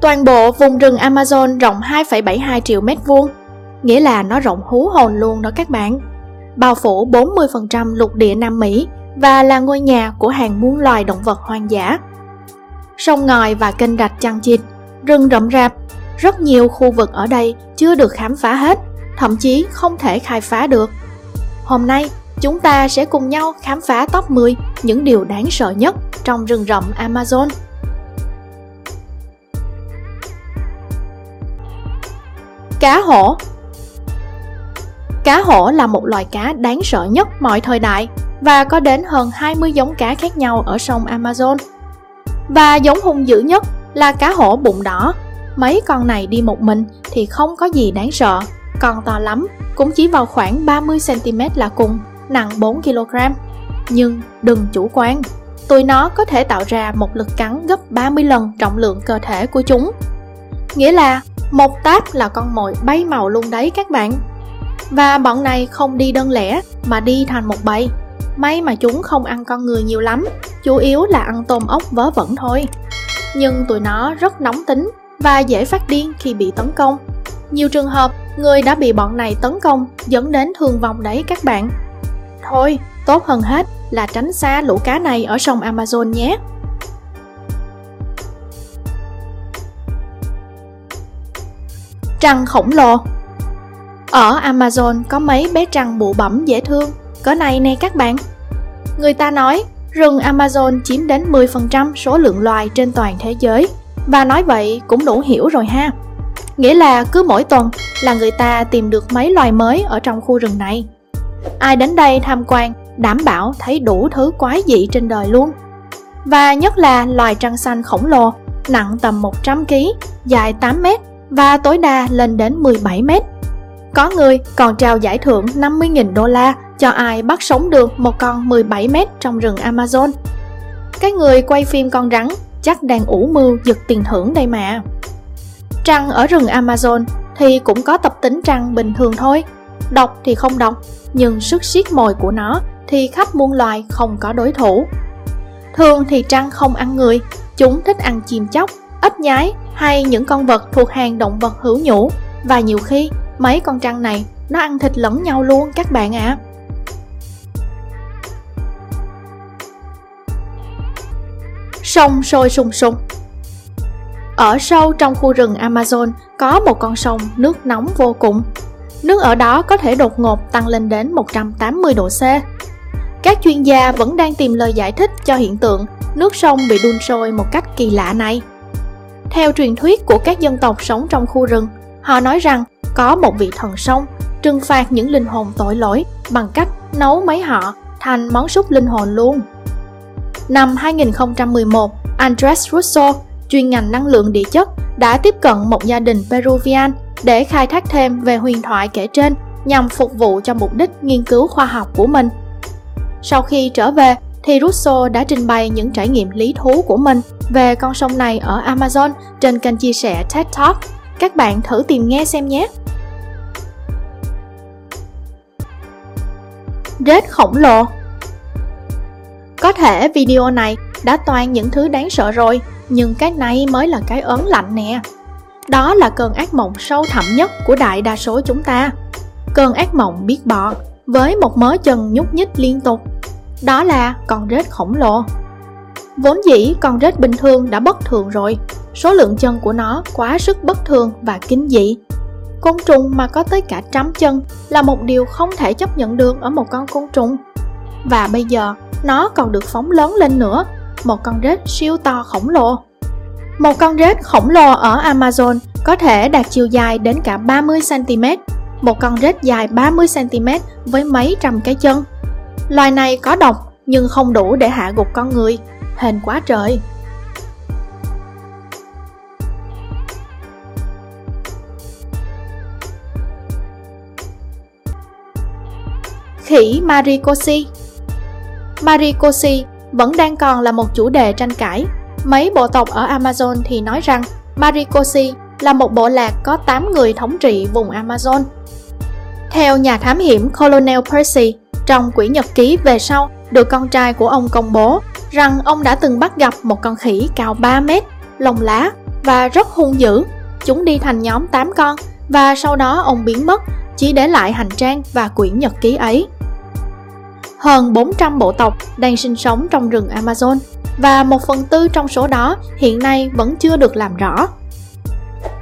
Toàn bộ vùng rừng Amazon rộng 2,72 triệu mét vuông, nghĩa là nó rộng hú hồn luôn đó các bạn. Bao phủ 40% lục địa Nam Mỹ và là ngôi nhà của hàng muôn loài động vật hoang dã. Sông ngòi và kênh rạch chằng chịt, rừng rậm rạp, rất nhiều khu vực ở đây chưa được khám phá hết, thậm chí không thể khai phá được. Hôm nay, chúng ta sẽ cùng nhau khám phá top 10 những điều đáng sợ nhất trong rừng rậm Amazon. Cá hổ Cá hổ là một loài cá đáng sợ nhất mọi thời đại và có đến hơn 20 giống cá khác nhau ở sông Amazon. Và giống hung dữ nhất là cá hổ bụng đỏ. Mấy con này đi một mình thì không có gì đáng sợ, còn to lắm cũng chỉ vào khoảng 30cm là cùng, nặng 4kg. Nhưng đừng chủ quan, tụi nó có thể tạo ra một lực cắn gấp 30 lần trọng lượng cơ thể của chúng. Nghĩa là một táp là con mồi bay màu luôn đấy các bạn. Và bọn này không đi đơn lẻ mà đi thành một bầy. May mà chúng không ăn con người nhiều lắm, chủ yếu là ăn tôm ốc vớ vẩn thôi. Nhưng tụi nó rất nóng tính và dễ phát điên khi bị tấn công. Nhiều trường hợp, người đã bị bọn này tấn công dẫn đến thương vong đấy các bạn. Thôi, tốt hơn hết là tránh xa lũ cá này ở sông Amazon nhé. Trăng khổng lồ Ở Amazon có mấy bé trăng bụ bẩm dễ thương, cỡ này nè các bạn. Người ta nói rừng Amazon chiếm đến 10% số lượng loài trên toàn thế giới và nói vậy cũng đủ hiểu rồi ha. Nghĩa là cứ mỗi tuần là người ta tìm được mấy loài mới ở trong khu rừng này. Ai đến đây tham quan đảm bảo thấy đủ thứ quái dị trên đời luôn. Và nhất là loài trăng xanh khổng lồ, nặng tầm 100kg, dài 8 mét và tối đa lên đến 17 mét. Có người còn trao giải thưởng 50.000 đô la cho ai bắt sống được một con 17 mét trong rừng Amazon. Cái người quay phim con rắn chắc đang ủ mưu giật tiền thưởng đây mà. Trăng ở rừng Amazon thì cũng có tập tính trăng bình thường thôi. Độc thì không độc, nhưng sức siết mồi của nó thì khắp muôn loài không có đối thủ. Thường thì trăng không ăn người, chúng thích ăn chim chóc, ếch nhái hay những con vật thuộc hàng động vật hữu nhũ và nhiều khi, mấy con trăng này, nó ăn thịt lẫn nhau luôn, các bạn ạ. À. Sông sôi sùng sùng Ở sâu trong khu rừng Amazon có một con sông nước nóng vô cùng. Nước ở đó có thể đột ngột tăng lên đến 180 độ C. Các chuyên gia vẫn đang tìm lời giải thích cho hiện tượng nước sông bị đun sôi một cách kỳ lạ này. Theo truyền thuyết của các dân tộc sống trong khu rừng, họ nói rằng có một vị thần sông trừng phạt những linh hồn tội lỗi bằng cách nấu mấy họ thành món súp linh hồn luôn. Năm 2011, Andres Russo, chuyên ngành năng lượng địa chất, đã tiếp cận một gia đình Peruvian để khai thác thêm về huyền thoại kể trên nhằm phục vụ cho mục đích nghiên cứu khoa học của mình. Sau khi trở về, thì Russo đã trình bày những trải nghiệm lý thú của mình về con sông này ở Amazon trên kênh chia sẻ TED Talk. Các bạn thử tìm nghe xem nhé! Rết khổng lồ Có thể video này đã toàn những thứ đáng sợ rồi, nhưng cái này mới là cái ớn lạnh nè. Đó là cơn ác mộng sâu thẳm nhất của đại đa số chúng ta. Cơn ác mộng biết bọ, với một mớ chân nhúc nhích liên tục. Đó là con rết khổng lồ. Vốn dĩ con rết bình thường đã bất thường rồi, số lượng chân của nó quá sức bất thường và kinh dị. Côn trùng mà có tới cả trăm chân là một điều không thể chấp nhận được ở một con côn trùng. Và bây giờ, nó còn được phóng lớn lên nữa, một con rết siêu to khổng lồ. Một con rết khổng lồ ở Amazon có thể đạt chiều dài đến cả 30cm, một con rết dài 30cm với mấy trăm cái chân. Loài này có độc nhưng không đủ để hạ gục con người, hên quá trời. Khỉ Maricosi Maricosi vẫn đang còn là một chủ đề tranh cãi. Mấy bộ tộc ở Amazon thì nói rằng Maricosi là một bộ lạc có 8 người thống trị vùng Amazon. Theo nhà thám hiểm Colonel Percy, trong quỹ nhật ký về sau được con trai của ông công bố rằng ông đã từng bắt gặp một con khỉ cao 3 mét, lông lá và rất hung dữ. Chúng đi thành nhóm 8 con và sau đó ông biến mất, chỉ để lại hành trang và quyển nhật ký ấy. Hơn 400 bộ tộc đang sinh sống trong rừng Amazon và một phần tư trong số đó hiện nay vẫn chưa được làm rõ.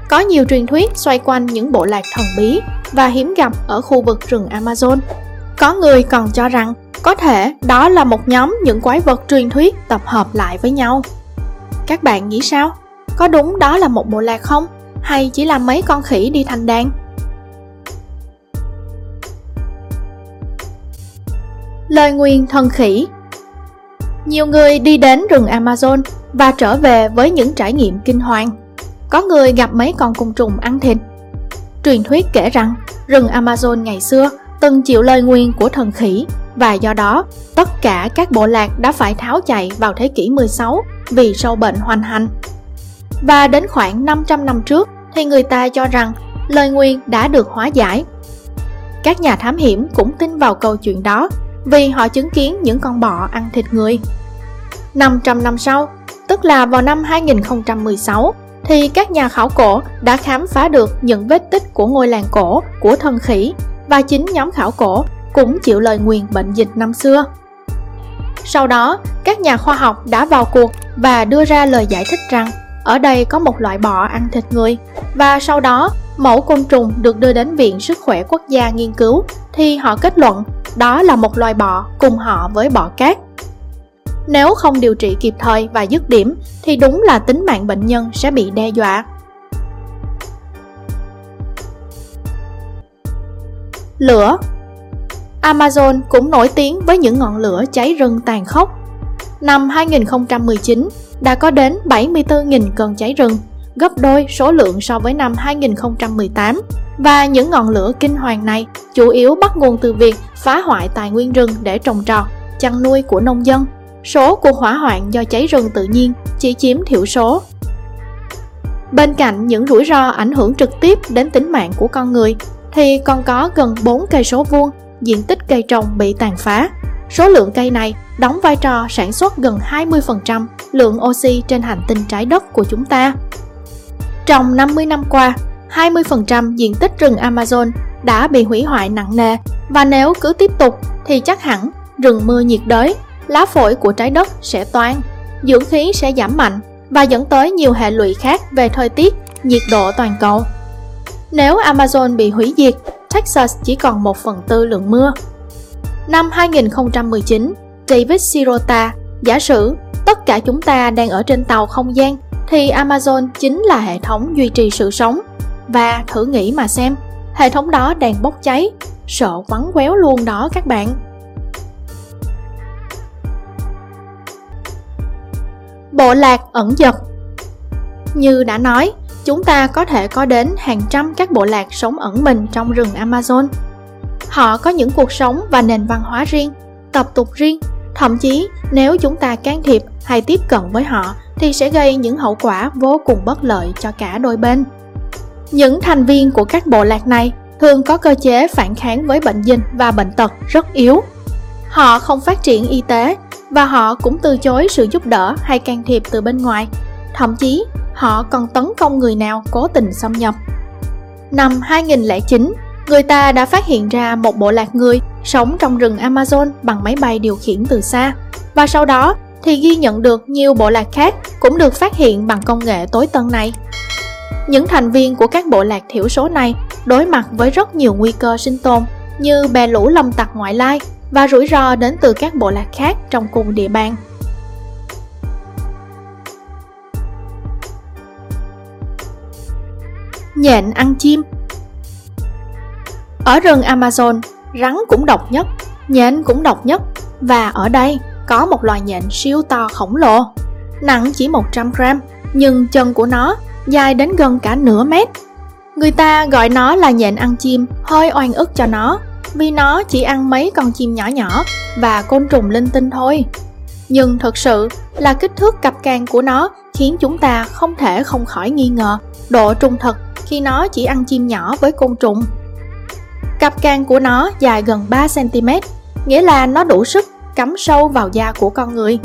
Có nhiều truyền thuyết xoay quanh những bộ lạc thần bí và hiếm gặp ở khu vực rừng Amazon. Có người còn cho rằng có thể đó là một nhóm những quái vật truyền thuyết tập hợp lại với nhau. Các bạn nghĩ sao? Có đúng đó là một bộ lạc không? Hay chỉ là mấy con khỉ đi thành đàn? Lời nguyền thần khỉ Nhiều người đi đến rừng Amazon và trở về với những trải nghiệm kinh hoàng. Có người gặp mấy con côn trùng ăn thịt. Truyền thuyết kể rằng rừng Amazon ngày xưa từng chịu lời nguyền của thần khỉ và do đó tất cả các bộ lạc đã phải tháo chạy vào thế kỷ 16 vì sâu bệnh hoành hành. Và đến khoảng 500 năm trước thì người ta cho rằng lời nguyền đã được hóa giải. Các nhà thám hiểm cũng tin vào câu chuyện đó vì họ chứng kiến những con bọ ăn thịt người. 500 năm sau, tức là vào năm 2016, thì các nhà khảo cổ đã khám phá được những vết tích của ngôi làng cổ của thần khỉ và chính nhóm khảo cổ cũng chịu lời nguyền bệnh dịch năm xưa. Sau đó, các nhà khoa học đã vào cuộc và đưa ra lời giải thích rằng ở đây có một loại bọ ăn thịt người và sau đó mẫu côn trùng được đưa đến Viện Sức khỏe Quốc gia nghiên cứu thì họ kết luận đó là một loài bọ cùng họ với bọ cát. Nếu không điều trị kịp thời và dứt điểm thì đúng là tính mạng bệnh nhân sẽ bị đe dọa. Lửa Amazon cũng nổi tiếng với những ngọn lửa cháy rừng tàn khốc. Năm 2019, đã có đến 74.000 cơn cháy rừng, gấp đôi số lượng so với năm 2018. Và những ngọn lửa kinh hoàng này chủ yếu bắt nguồn từ việc phá hoại tài nguyên rừng để trồng trọt, chăn nuôi của nông dân. Số cuộc hỏa hoạn do cháy rừng tự nhiên chỉ chiếm thiểu số. Bên cạnh những rủi ro ảnh hưởng trực tiếp đến tính mạng của con người, thì còn có gần 4 cây số vuông diện tích cây trồng bị tàn phá. Số lượng cây này đóng vai trò sản xuất gần 20% lượng oxy trên hành tinh trái đất của chúng ta. Trong 50 năm qua, 20% diện tích rừng Amazon đã bị hủy hoại nặng nề và nếu cứ tiếp tục thì chắc hẳn rừng mưa nhiệt đới, lá phổi của trái đất sẽ toan, dưỡng khí sẽ giảm mạnh và dẫn tới nhiều hệ lụy khác về thời tiết, nhiệt độ toàn cầu. Nếu Amazon bị hủy diệt, Texas chỉ còn 1 phần tư lượng mưa. Năm 2019, David Sirota giả sử tất cả chúng ta đang ở trên tàu không gian thì Amazon chính là hệ thống duy trì sự sống. Và thử nghĩ mà xem, hệ thống đó đang bốc cháy, sợ quắn quéo luôn đó các bạn. Bộ lạc ẩn dật Như đã nói, chúng ta có thể có đến hàng trăm các bộ lạc sống ẩn mình trong rừng Amazon. Họ có những cuộc sống và nền văn hóa riêng, tập tục riêng, thậm chí nếu chúng ta can thiệp hay tiếp cận với họ thì sẽ gây những hậu quả vô cùng bất lợi cho cả đôi bên. Những thành viên của các bộ lạc này thường có cơ chế phản kháng với bệnh dịch và bệnh tật rất yếu. Họ không phát triển y tế và họ cũng từ chối sự giúp đỡ hay can thiệp từ bên ngoài. Thậm chí, họ còn tấn công người nào cố tình xâm nhập. Năm 2009, người ta đã phát hiện ra một bộ lạc người sống trong rừng Amazon bằng máy bay điều khiển từ xa. Và sau đó thì ghi nhận được nhiều bộ lạc khác cũng được phát hiện bằng công nghệ tối tân này. Những thành viên của các bộ lạc thiểu số này đối mặt với rất nhiều nguy cơ sinh tồn như bè lũ lâm tặc ngoại lai và rủi ro đến từ các bộ lạc khác trong cùng địa bàn. Nhện ăn chim Ở rừng Amazon, rắn cũng độc nhất, nhện cũng độc nhất và ở đây có một loài nhện siêu to khổng lồ, nặng chỉ 100 gram, nhưng chân của nó dài đến gần cả nửa mét. Người ta gọi nó là nhện ăn chim, hơi oan ức cho nó, vì nó chỉ ăn mấy con chim nhỏ nhỏ và côn trùng linh tinh thôi. Nhưng thực sự là kích thước cặp càng của nó khiến chúng ta không thể không khỏi nghi ngờ độ trung thực khi nó chỉ ăn chim nhỏ với côn trùng. Cặp càng của nó dài gần 3cm, nghĩa là nó đủ sức cắm sâu vào da của con người.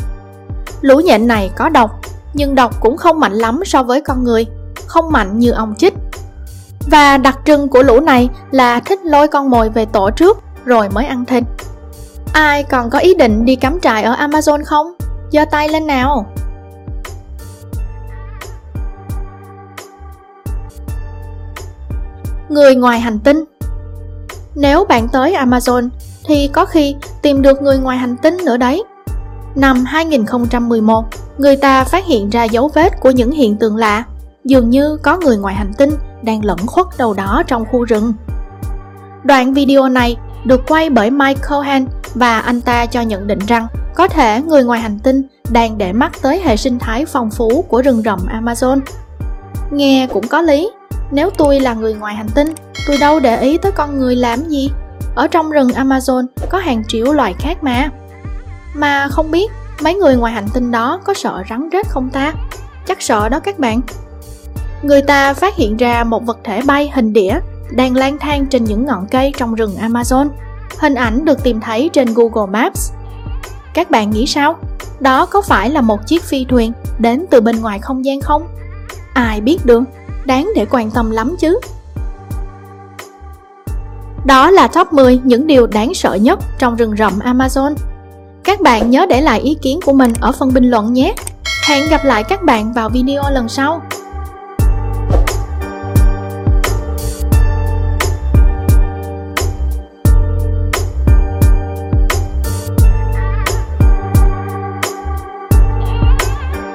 Lũ nhện này có độc, nhưng độc cũng không mạnh lắm so với con người, không mạnh như ong chích. Và đặc trưng của lũ này là thích lôi con mồi về tổ trước rồi mới ăn thịt. Ai còn có ý định đi cắm trại ở Amazon không? giơ tay lên nào người ngoài hành tinh nếu bạn tới Amazon thì có khi tìm được người ngoài hành tinh nữa đấy. Năm 2011, người ta phát hiện ra dấu vết của những hiện tượng lạ, dường như có người ngoài hành tinh đang lẫn khuất đâu đó trong khu rừng. Đoạn video này được quay bởi Mike Cohen và anh ta cho nhận định rằng có thể người ngoài hành tinh đang để mắt tới hệ sinh thái phong phú của rừng rậm Amazon. Nghe cũng có lý, nếu tôi là người ngoài hành tinh, tôi đâu để ý tới con người làm gì. Ở trong rừng Amazon có hàng triệu loài khác mà. Mà không biết mấy người ngoài hành tinh đó có sợ rắn rết không ta? Chắc sợ đó các bạn. Người ta phát hiện ra một vật thể bay hình đĩa đang lang thang trên những ngọn cây trong rừng Amazon. Hình ảnh được tìm thấy trên Google Maps các bạn nghĩ sao? Đó có phải là một chiếc phi thuyền đến từ bên ngoài không gian không? Ai biết được, đáng để quan tâm lắm chứ. Đó là top 10 những điều đáng sợ nhất trong rừng rậm Amazon. Các bạn nhớ để lại ý kiến của mình ở phần bình luận nhé. Hẹn gặp lại các bạn vào video lần sau.